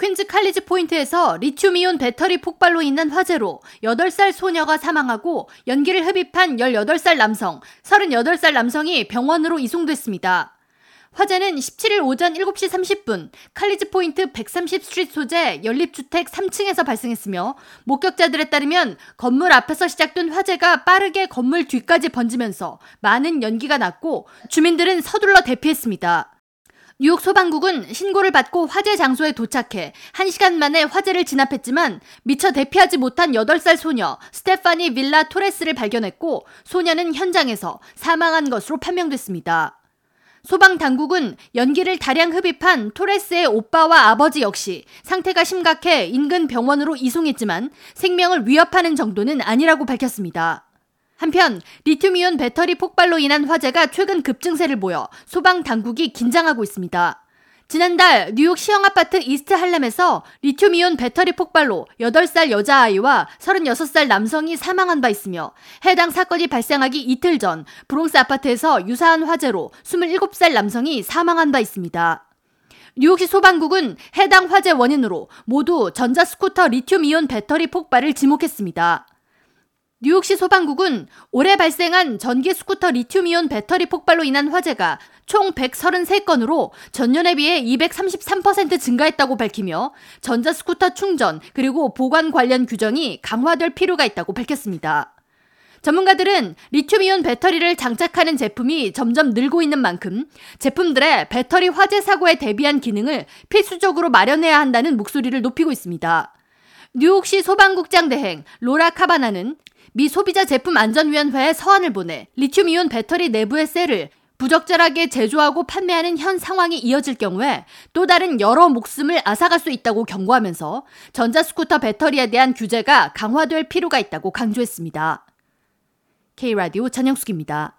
퀸즈 칼리지 포인트에서 리튬이온 배터리 폭발로 인한 화재로 8살 소녀가 사망하고 연기를 흡입한 18살 남성, 38살 남성이 병원으로 이송됐습니다. 화재는 17일 오전 7시 30분 칼리지 포인트 130 스트리트 소재 연립주택 3층에서 발생했으며 목격자들에 따르면 건물 앞에서 시작된 화재가 빠르게 건물 뒤까지 번지면서 많은 연기가 났고 주민들은 서둘러 대피했습니다. 뉴욕 소방국은 신고를 받고 화재 장소에 도착해 1시간 만에 화재를 진압했지만 미처 대피하지 못한 8살 소녀 스테파니 빌라 토레스를 발견했고 소녀는 현장에서 사망한 것으로 판명됐습니다. 소방 당국은 연기를 다량 흡입한 토레스의 오빠와 아버지 역시 상태가 심각해 인근 병원으로 이송했지만 생명을 위협하는 정도는 아니라고 밝혔습니다. 한편 리튬이온 배터리 폭발로 인한 화재가 최근 급증세를 보여 소방 당국이 긴장하고 있습니다. 지난달 뉴욕 시영 아파트 이스트 할렘에서 리튬이온 배터리 폭발로 8살 여자아이와 36살 남성이 사망한 바 있으며 해당 사건이 발생하기 이틀 전 브롱스 아파트에서 유사한 화재로 27살 남성이 사망한 바 있습니다. 뉴욕시 소방국은 해당 화재 원인으로 모두 전자스쿠터 리튬이온 배터리 폭발을 지목했습니다. 뉴욕시 소방국은 올해 발생한 전기 스쿠터 리튬이온 배터리 폭발로 인한 화재가 총 133건으로 전년에 비해 233% 증가했다고 밝히며 전자 스쿠터 충전 그리고 보관 관련 규정이 강화될 필요가 있다고 밝혔습니다. 전문가들은 리튬이온 배터리를 장착하는 제품이 점점 늘고 있는 만큼 제품들의 배터리 화재 사고에 대비한 기능을 필수적으로 마련해야 한다는 목소리를 높이고 있습니다. 뉴욕시 소방국장 대행 로라 카바나는 미 소비자 제품 안전위원회에 서한을 보내 리튬이온 배터리 내부의 셀을 부적절하게 제조하고 판매하는 현 상황이 이어질 경우에 또 다른 여러 목숨을 앗아갈 수 있다고 경고하면서 전자스쿠터 배터리에 대한 규제가 강화될 필요가 있다고 강조했습니다. K라디오 전영숙입니다.